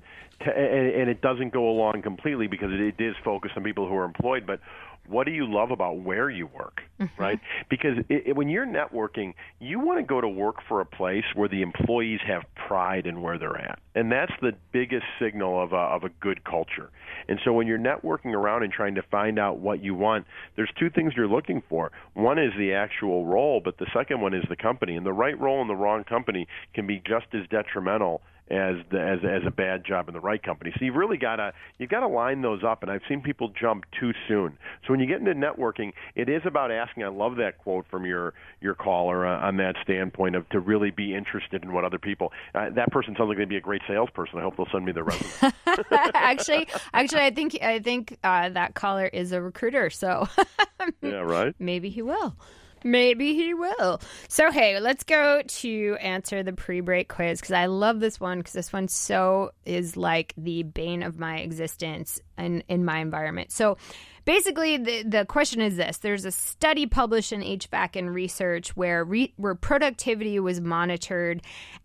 and, and it doesn't go along completely because it, it is focused on people who are employed, but what do you love about where you work, Mm-hmm. right? Because it, it, when you're networking, you want to go to work for a place where the employees have pride in where they're at, and that's the biggest signal of a, of a good culture. And so when you're networking around and trying to find out what you want, there's two things you're looking for. One is the actual role, but the second one is the company. And the right role in the wrong company can be just as detrimental as the, as as a bad job in the right company. So you've really got to you've got to line those up. And I've seen people jump too soon. So when you get into networking, it is about asking. I love that quote from your your caller uh, on that standpoint of to really be interested in what other people. Uh, that person sounds like they'd be a great salesperson. I hope they'll send me their resume. actually, actually, I think I think uh, that caller is a recruiter, so yeah, right. maybe he will. Maybe he will. So, hey, let's go to answer the pre break quiz because I love this one because this one so is like the bane of my existence in, in my environment. So, basically, the, the question is this there's a study published in HVAC and research where, re, where productivity was monitored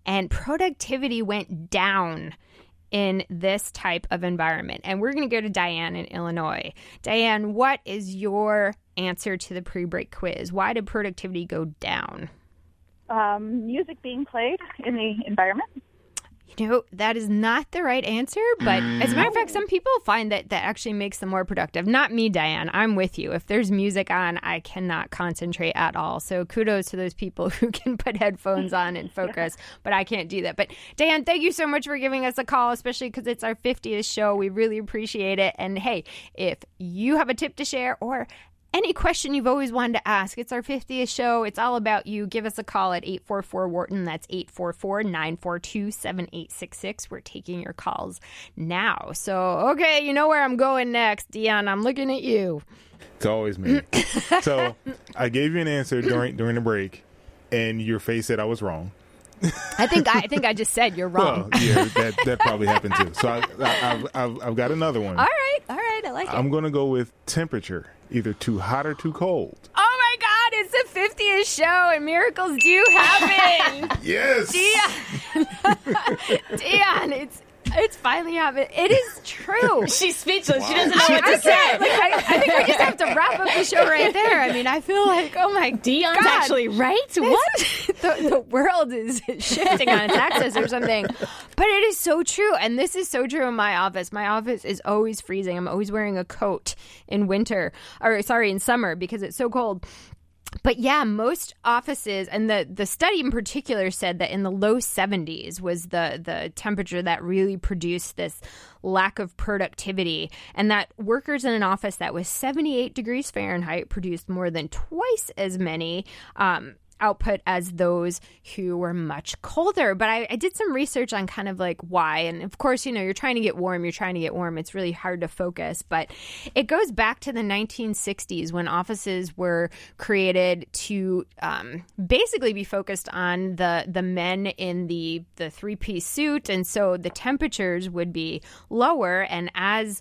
and productivity went down in this type of environment. And we're going to go to Diane in Illinois. Diane, what is your answer to the pre break quiz? Why did productivity go down? Um, music being played in the environment. You know, that is not the right answer, but as a matter of fact, some people find that that actually makes them more productive. Not me, Diane. I'm with you. If there's music on, I cannot concentrate at all. So kudos to those people who can put headphones on and focus, but I can't do that. But Diane, thank you so much for giving us a call, especially because it's our 50th show. We really appreciate it. And hey, if you have a tip to share or any question you've always wanted to ask. It's our 50th show. It's all about you. Give us a call at 844 Wharton. That's 844 942 7866. We're taking your calls now. So, okay, you know where I'm going next. Dion, I'm looking at you. It's always me. so I gave you an answer during during the break, and your face said I was wrong. I think I, I think I just said you're wrong. Well, yeah, that that probably happened too. So I, I, I've, I've I've got another one. all right, all right, I like it. I'm gonna go with temperature, either too hot or too cold. oh my God, it's the 50th show and miracles do happen. Yes. Dion, Dion, it's it's finally happened. It is true. She's speechless. She doesn't know I, what I to say. Like, I, I think we just have to wrap up the show right there. I mean, I feel like, oh my Dion's God. actually right. What? the, the world is shifting on its axis or something. But it is so true. And this is so true in my office. My office is always freezing. I'm always wearing a coat in winter, or sorry, in summer because it's so cold. But yeah, most offices and the the study in particular said that in the low 70s was the the temperature that really produced this lack of productivity and that workers in an office that was 78 degrees Fahrenheit produced more than twice as many um, output as those who were much colder. But I, I did some research on kind of like why. And of course, you know, you're trying to get warm, you're trying to get warm. It's really hard to focus. But it goes back to the 1960s when offices were created to um, basically be focused on the, the men in the, the three piece suit. And so the temperatures would be lower. And as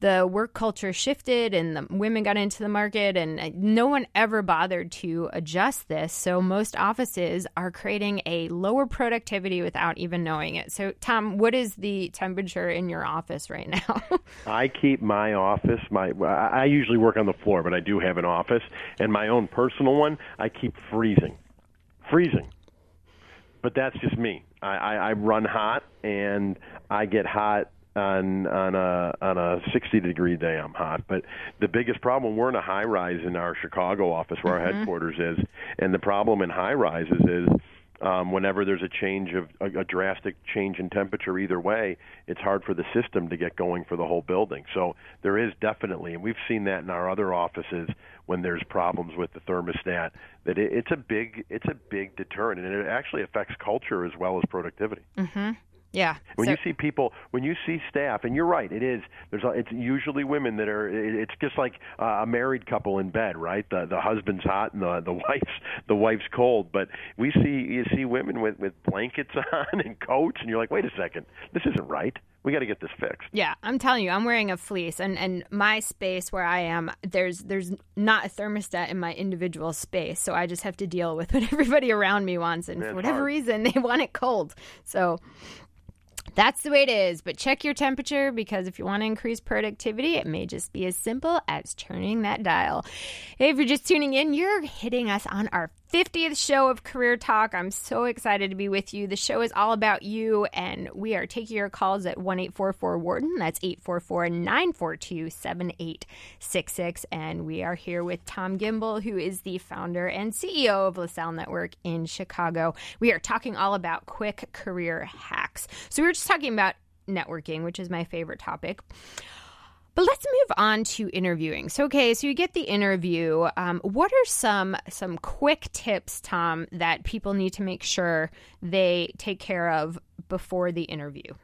the work culture shifted and the women got into the market and uh, no one ever bothered to adjust this so most offices are creating a lower productivity without even knowing it so tom what is the temperature in your office right now I keep my office. My I I usually work on the floor, but I do have an office, and my own personal one. I keep freezing, freezing. But that's just me. I, I, I run hot, and I get hot on on a on a 60 degree day. I'm hot. But the biggest problem we're in a high rise in our Chicago office where our headquarters is, and the problem in high rises is um, whenever there's a change of a, a drastic change in temperature either way, it's hard for the system to get going for the whole building. So there is definitely, and we've seen that in our other offices when there's problems with the thermostat, that it, it's a big it's a big deterrent, and it actually affects culture as well as productivity. Yeah When So- you see people, when you see staff, and you're right, it is. There's, a, it's usually women that are. it- It's just like uh, a married couple in bed, right? The the husband's hot and the the wife's the wife's cold. But we see you see women with with blankets on and coats, and you're like, wait a second, this isn't right. We got to get this fixed. Yeah, I'm telling you, I'm wearing a fleece, and and my space where I am, there's there's not a thermostat in my individual space, so I just have to deal with what everybody around me wants, and for whatever hard. reason, they want it cold. So that's the way it is. But check your temperature because if you want to increase productivity, it may just be as simple as turning that dial. Hey, if you're just tuning in, you're hitting us on our 50th show of Career Talk. I'm so excited to be with you. The show is all about you, and we are taking your calls at 1 844 Wharton. That's 844 942 7866. And we are here with Tom Gimbel, who is the founder and CEO of LaSalle Network in Chicago. We are talking all about quick career hacks. So, we were just talking about networking, which is my favorite topic. But let's move on to interviewing. So, okay, so you get the interview. Um, what are some some quick tips, Tom, that people need to make sure they take care of before the interview?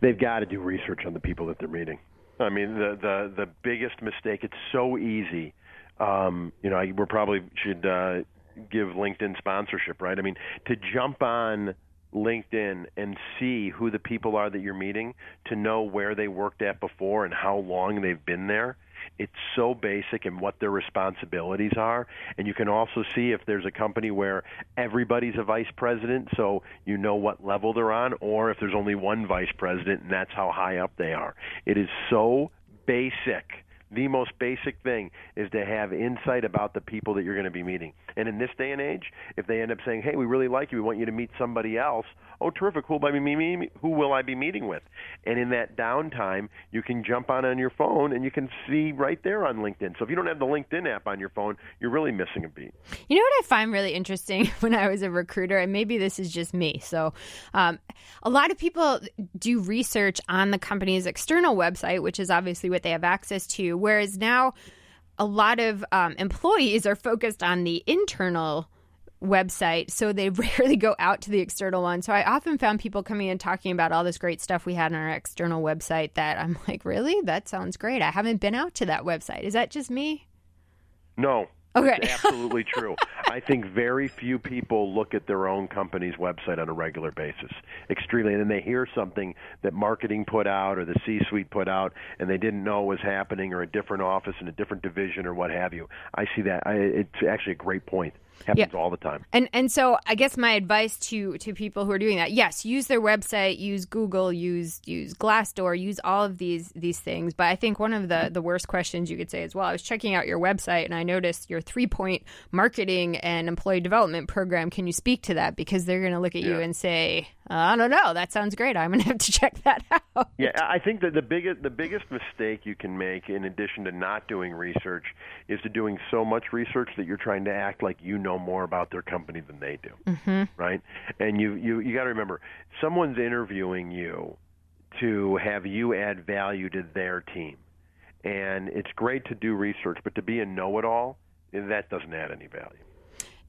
They've got to do research on the people that they're meeting. I mean, the the the biggest mistake. It's so easy. Um, you know, we're probably should uh, give LinkedIn sponsorship, right? I mean, to jump on LinkedIn and see who the people are that you're meeting, to know where they worked at before and how long they've been there. It's so basic in what their responsibilities are. And you can also see if there's a company where everybody's a vice president, so you know what level they're on, or if there's only one vice president and that's how high up they are. It is so basic. The most basic thing is to have insight about the people that you're going to be meeting. And in this day and age, if they end up saying, "Hey, we really like you. We want you to meet somebody else," oh, terrific. Who will I be meeting? Who will I be meeting with? And in that downtime, you can jump on on your phone and you can see right there on LinkedIn. So if you don't have the LinkedIn app on your phone, you're really missing a beat. You know what I find really interesting when I was a recruiter, and maybe this is just me. So, um, a lot of people do research on the company's external website, which is obviously what they have access to, whereas now a lot of um, employees are focused on the internal website, so they rarely go out to the external one. So I often found people coming in talking about all this great stuff we had on our external website that I'm like, really? That sounds great. I haven't been out to that website. Is that just me? No. Okay. It's absolutely true. I think very few people look at their own company's website on a regular basis. Extremely. And then they hear something that marketing put out or the C suite put out and they didn't know was happening or a different office in a different division or what have you. I see that. I, it's actually a great point. Happens Yeah. all the time. And and so I guess my advice to to people who are doing that, yes, use their website, use Google, use use Glassdoor, use all of these these things. But I think one of the the worst questions you could say is, well, I was checking out your website and I noticed your three point marketing and employee development program. Can you speak to that? Because they're going to look at you and say, I don't know, that sounds great. I'm going to have to check that out. Yeah, I think that the biggest the biggest mistake you can make, in addition to not doing research, is to doing so much research that you're trying to act like you know more about their company than they do. Mm-hmm. Right? And you you you got to remember, someone's interviewing you to have you add value to their team, and it's great to do research, but to be a know-it-all, that doesn't add any value.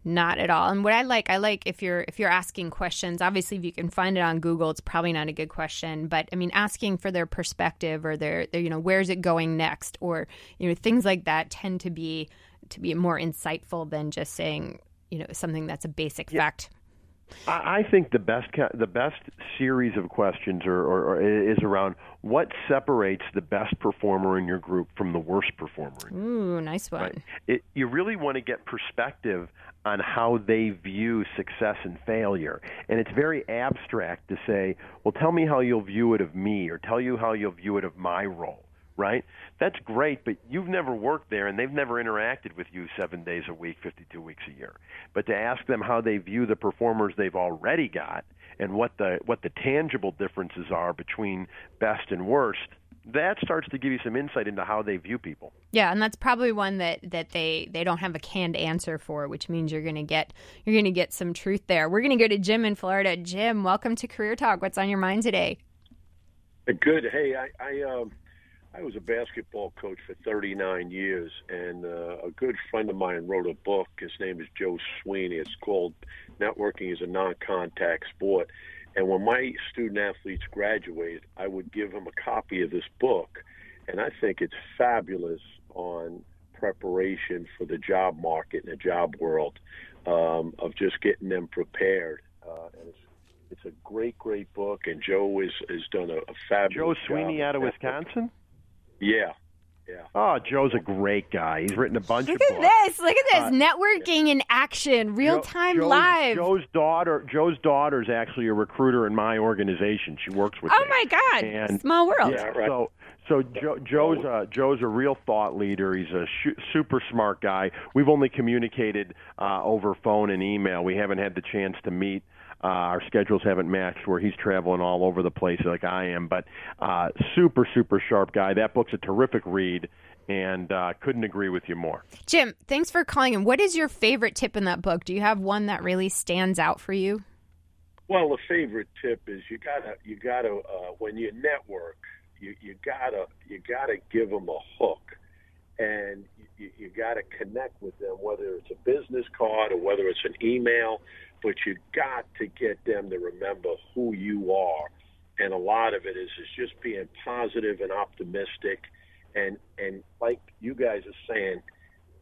Not at all. And what I like, I like if you're if you're asking questions. Obviously, if you can find it on Google, it's probably not a good question. But I mean, asking for their perspective or their, their you know, where's it going next, or you know, things like that tend to be to be more insightful than just saying you know something that's a basic fact. I think the best the best series of questions are, or, or is around what separates the best performer in your group from the worst performer. Ooh, nice one. Right. It, you really want to get perspective on how they view success and failure. And it's very abstract to say, well, tell me how you'll view it of me, or tell you how you'll view it of my role. Right? That's great, but you've never worked there and they've never interacted with you seven days a week, 52 weeks a year. But to ask them how they view the performers they've already got and what the what the tangible differences are between best and worst, that starts to give you some insight into how they view people. Yeah, and that's probably one that that they they don't have a canned answer for, which means you're going to get you're going to get some truth there. We're going to go to Jim in Florida. Jim, welcome to Career Talk. What's on your mind today? Good. Hey, I I, um, I was a basketball coach for 39 years, and uh, a good friend of mine wrote a book. His name is Joe Sweeney. It's called "Networking is a Non-Contact Sport." And when my student athletes graduate, I would give them a copy of this book, and I think it's fabulous on preparation for the job market and the job world um, of just getting them prepared. Uh, and it's, it's a great, great book, and Joe is has done a, a fabulous. Joe Sweeney job out of. Wisconsin. Yeah, yeah. Oh, Joe's a great guy. He's written a bunch Look of books. Look at this. Look at this. Uh, Networking in action, real time Joe's, live. Joe's daughter. Joe's daughter is actually a recruiter in my organization. She works with oh me. my God. And- Small world. Yeah, right. So, so Joe, Joe's a, Joe's a real thought leader. He's a sh- super smart guy. We've only communicated uh, over phone and email. We haven't had the chance to meet. Uh, our schedules haven't matched where he's traveling all over the place like I am. But uh, super, super sharp guy. That book's a terrific read, and uh, couldn't agree with you more. Jim, thanks for calling in. What is your favorite tip in that book? Do you have one that really stands out for you? Well, the favorite tip is you gotta you gotta uh, when you network, you you gotta you gotta give them a hook, and you, you gotta connect with them, whether it's a business card or whether it's an email. But you got to get them to remember who you are, and a lot of it is is just being positive and optimistic, and and like you guys are saying,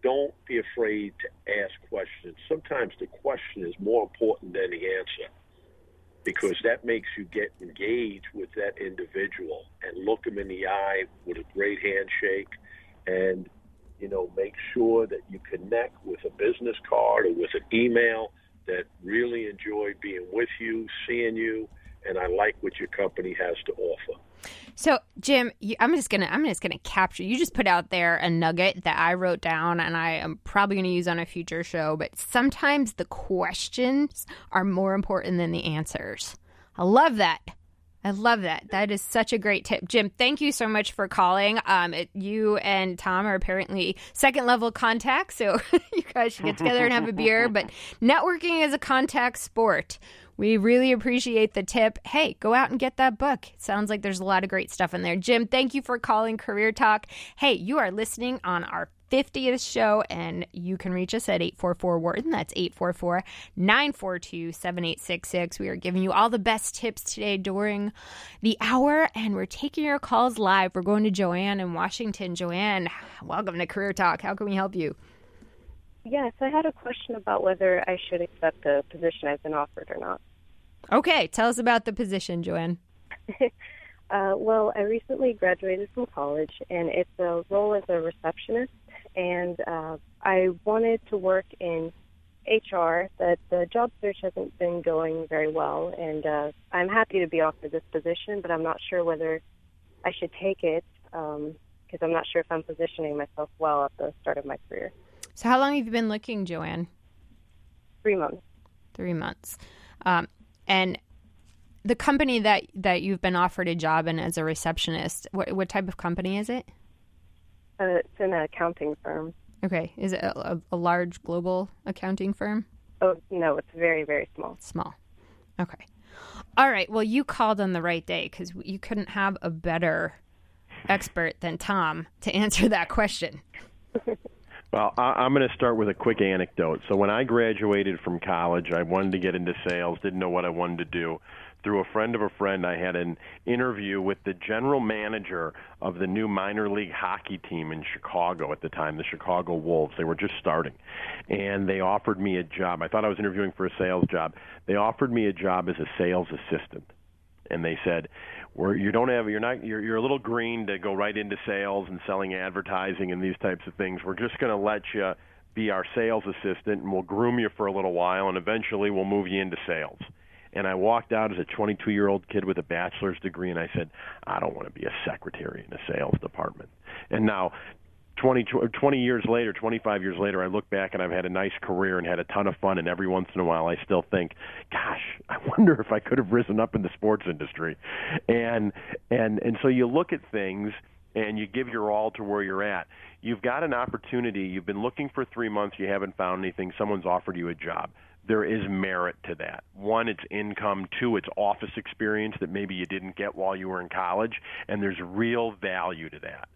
don't be afraid to ask questions. Sometimes the question is more important than the answer because that makes you get engaged with that individual and look them in the eye with a great handshake and you know make sure that you connect with a business card or with an email that really enjoy being with you seeing you and i like what your company has to offer So, Jim, you, I'm just gonna I'm just gonna capture. You just put out there a nugget that I wrote down, and I am probably gonna use on a future show. But sometimes the questions are more important than the answers. I love that. I love that. That is such a great tip, Jim. Thank you so much for calling. Um, it, you and Tom are apparently second level contacts, so you guys should get together and have a beer. But networking is a contact sport. We really appreciate the tip. Hey, go out and get that book. It sounds like there's a lot of great stuff in there. Jim, thank you for calling Career Talk. Hey, you are listening on our 50th show, and you can reach us at 844 Wharton. That's 844 942 7866. We are giving you all the best tips today during the hour, and we're taking your calls live. We're going to Joanne in Washington. Joanne, welcome to Career Talk. How can we help you? Yes, I had a question about whether I should accept the position I've been offered or not. Okay, tell us about the position, Joanne. Uh, well, I recently graduated from college, and it's a role as a receptionist. And uh, I wanted to work in HR. That the job search hasn't been going very well, and uh, I'm happy to be offered this position, but I'm not sure whether I should take it because I'm not sure if I'm positioning myself well at the start of my career. So, how long have you been looking, Joanne? Three months. Three months. Um, and the company that, that you've been offered a job in as a receptionist, what, what type of company is it? Uh, it's an accounting firm. Okay. Is it a, a, a large global accounting firm? Oh no, it's very very small. Small. Okay. All right. Well, you called on the right day because you couldn't have a better expert than Tom to answer that question. Well, I'm going to start with a quick anecdote. So, when I graduated from college, I wanted to get into sales, didn't know what I wanted to do. Through a friend of a friend, I had an interview with the general manager of the new minor league hockey team in Chicago at the time, the Chicago Wolves. They were just starting. And they offered me a job. I thought I was interviewing for a sales job. They offered me a job as a sales assistant. And they said, where you don't have you're not you're you're a little green to go right into sales and selling advertising and these types of things. We're just going to let you be our sales assistant and we'll groom you for a little while and eventually we'll move you into sales. And I walked out as a 22 year old kid with a bachelor's degree and I said, I don't want to be a secretary in a sales department. And now 20, 20 years later, 25 years later, I look back and I've had a nice career and had a ton of fun. And every once in a while, I still think, "Gosh, I wonder if I could have risen up in the sports industry." And and and so you look at things and you give your all to where you're at. You've got an opportunity. You've been looking for three months. You haven't found anything. Someone's offered you a job. There is merit to that. One, it's income. Two, it's office experience that maybe you didn't get while you were in college, and there's real value to that.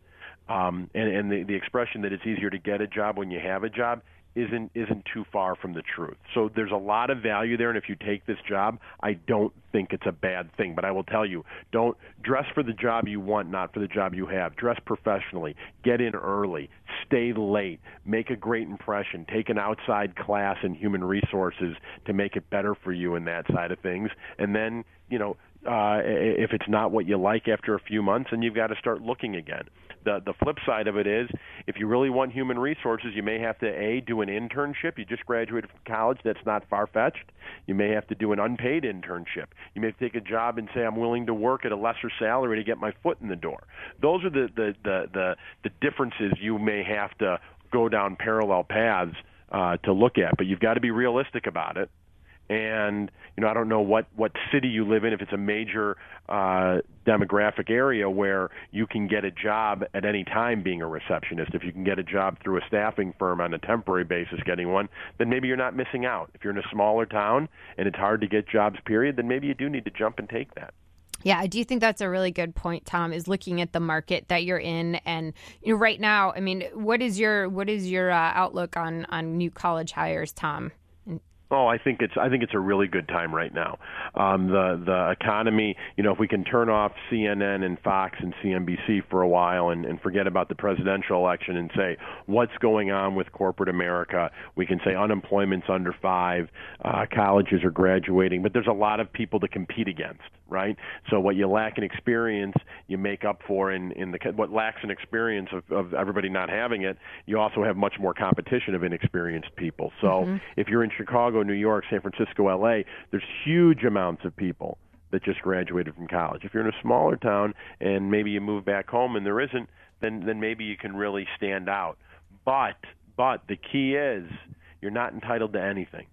Um, and and the, the expression that it's easier to get a job when you have a job isn't isn't too far from the truth. So there's a lot of value there, and if you take this job, I don't think it's a bad thing. But I will tell you, don't dress for the job you want, not for the job you have. Dress professionally. Get in early. Stay late. Make a great impression. Take an outside class in human resources to make it better for you in that side of things, and then you know uh, if it's not what you like after a few months, and you've got to start looking again. The the flip side of it is, if you really want human resources, you may have to a do an internship. You just graduated from college, that's not far fetched. You may have to do an unpaid internship. You may take a job and say, I'm willing to work at a lesser salary to get my foot in the door. Those are the the the the, the differences you may have to go down parallel paths uh, to look at. But you've got to be realistic about it and you know I don't know what what city you live in if it's a major uh, demographic area where you can get a job at any time being a receptionist. If you can get a job through a staffing firm on a temporary basis, getting one, then maybe you're not missing out. If you're in a smaller town and it's hard to get jobs, period, then maybe you do need to jump and take that. Yeah, I do think that's a really good point, Tom. Is looking at the market that you're in, and you know, right now, I mean, what is your what is your uh, outlook on on new college hires, Tom? Oh, I think it's I think it's a really good time right now. Um, the the economy, you know, if we can turn off CNN and Fox and CNBC for a while and, and forget about the presidential election and say what's going on with corporate America, we can say unemployment's under five, uh, colleges are graduating, but there's a lot of people to compete against, right? So what you lack in experience, you make up for in in the what lacks in experience of, of everybody not having it. You also have much more competition of inexperienced people. So mm-hmm. if you're in Chicago New York, San Francisco, LA, there's huge amounts of people that just graduated from college. If you're in a smaller town and maybe you move back home and there isn't, then then maybe you can really stand out. But but the key is you're not entitled to anything.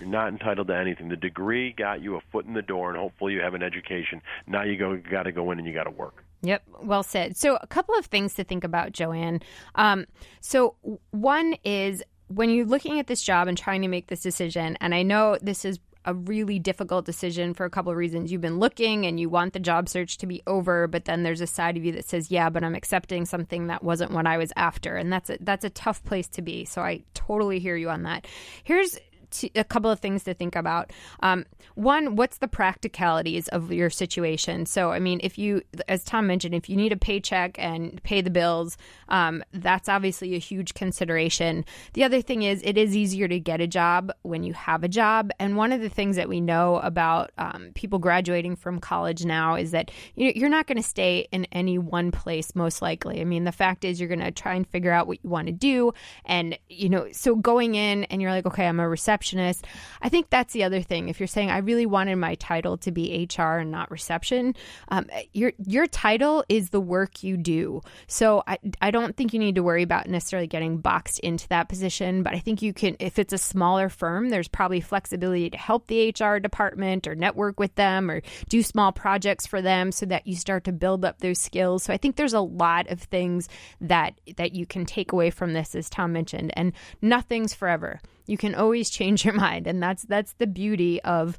You're not entitled to anything. The degree got you a foot in the door, and hopefully you have an education. Now you go, got to go in and you got to work. Yep, well said. So a couple of things to think about, Joanne. Um, so one is when you're looking at this job and trying to make this decision, and I know this is a really difficult decision for a couple of reasons. You've been looking and you want the job search to be over, but then there's a side of you that says, "Yeah, but I'm accepting something that wasn't what I was after." And that's a that's a tough place to be. So I totally hear you on that. Here's to, a couple of things to think about. Um, one, what's the practicalities of your situation? So, I mean, if you, as Tom mentioned, if you need a paycheck and pay the bills, um, that's obviously a huge consideration. The other thing is, it is easier to get a job when you have a job. And one of the things that we know about um, people graduating from college now is that you're not going to stay in any one place, most likely. I mean, the fact is, you're going to try and figure out what you want to do. And, you know, so going in and you're like, okay, I'm a receptionist receptionist. I think that's the other thing. If you're saying I really wanted my title to be HR and not reception, um, your your title is the work you do. So I I don't think you need to worry about necessarily getting boxed into that position. But I think you can if it's a smaller firm, there's probably flexibility to help the HR department or network with them or do small projects for them so that you start to build up those skills. So I think there's a lot of things that that you can take away from this, as Tom mentioned, and nothing's forever you can always change your mind and that's that's the beauty of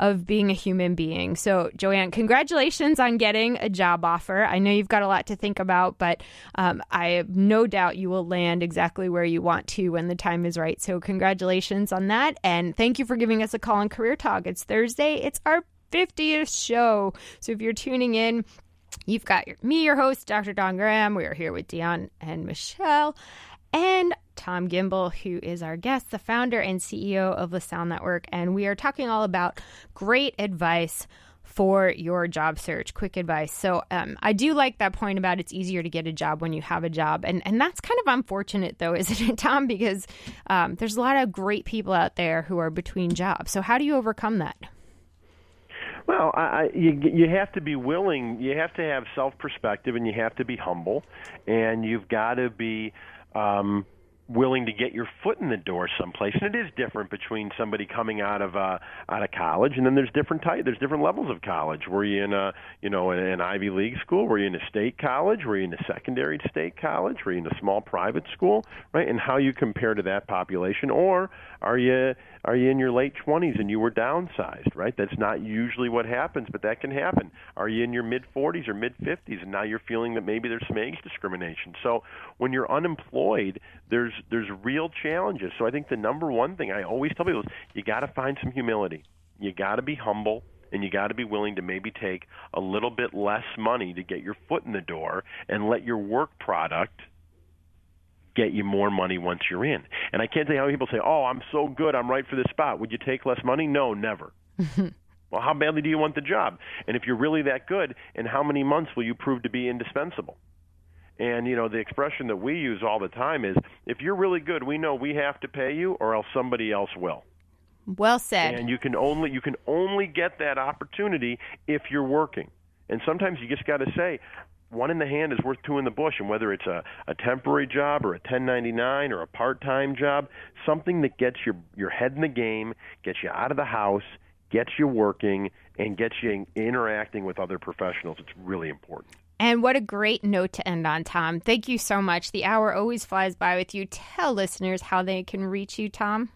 of being a human being. So, Joanne, congratulations on getting a job offer. I know you've got a lot to think about, but um, I have no doubt you will land exactly where you want to when the time is right. So, congratulations on that. And thank you for giving us a call on Career Talk. It's Thursday, it's our 50th show. So, if you're tuning in, You've got your, me, your host, Dr. Don Graham. We are here with Dion and Michelle and Tom Gimbel, who is our guest, the founder and CEO of LaSalle Network. And we are talking all about great advice for your job search. Quick advice. So um, I do like that point about it's easier to get a job when you have a job, and and that's kind of unfortunate though, isn't it, Tom? Because um, there's a lot of great people out there who are between jobs. So how do you overcome that? Well, I, you you have to be willing. You have to have self perspective, and you have to be humble, and you've got to be um, willing to get your foot in the door someplace. And it is different between somebody coming out of uh, out of college, and then there's different type. There's different levels of college. Were you in a you know in an Ivy League school? Were you in a state college? Were you in a secondary state college? Were you in a small private school? Right, and how you compare to that population, or are you are you in your late 20s and you were downsized, right? That's not usually what happens, but that can happen. Are you in your mid 40s or mid 50s and now you're feeling that maybe there's some age discrimination? So when you're unemployed, there's there's real challenges. So I think the number one thing I always tell people is you got to find some humility. You got to be humble and you got to be willing to maybe take a little bit less money to get your foot in the door and let your work product get you more money once you're in. And I can't tell you how many people say, "Oh, I'm so good, I'm right for this spot." Would you take less money? No, never. well, how badly do you want the job? And if you're really that good, in how many months will you prove to be indispensable? And you know, the expression that we use all the time is if you're really good, we know we have to pay you or else somebody else will. Well said. And you can only you can only get that opportunity if you're working. And sometimes you just got to say, one in the hand is worth two in the bush, and whether it's a, a temporary job or a 1099 or a part-time job, something that gets your your head in the game, gets you out of the house, gets you working, and gets you interacting with other professionals. It's really important. And what a great note to end on, Tom. Thank you so much. The hour always flies by with you. Tell listeners how they can reach you, Tom.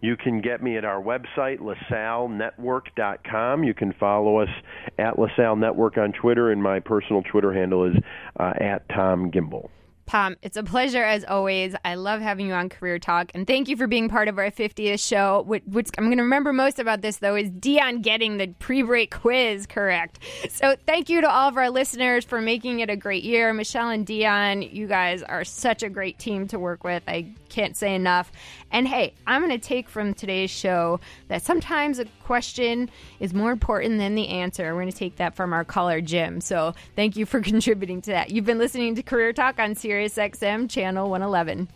You can get me at our website, lasallenetwork.com. You can follow us at LaSalle Network on Twitter, and my personal Twitter handle is uh, at Tom Gimbel. Tom, it's a pleasure as always. I love having you on Career Talk, and thank you for being part of our 50th show. What, I'm going to remember most about this, though, is Dion getting the pre break quiz correct. So, thank you to all of our listeners for making it a great year. Michelle and Dion, you guys are such a great team to work with. I can't say enough. And hey, I'm going to take from today's show that sometimes a question is more important than the answer. We're going to take that from our caller, Jim. So, thank you for contributing to that. You've been listening to Career Talk on Sirius XM, channel 111.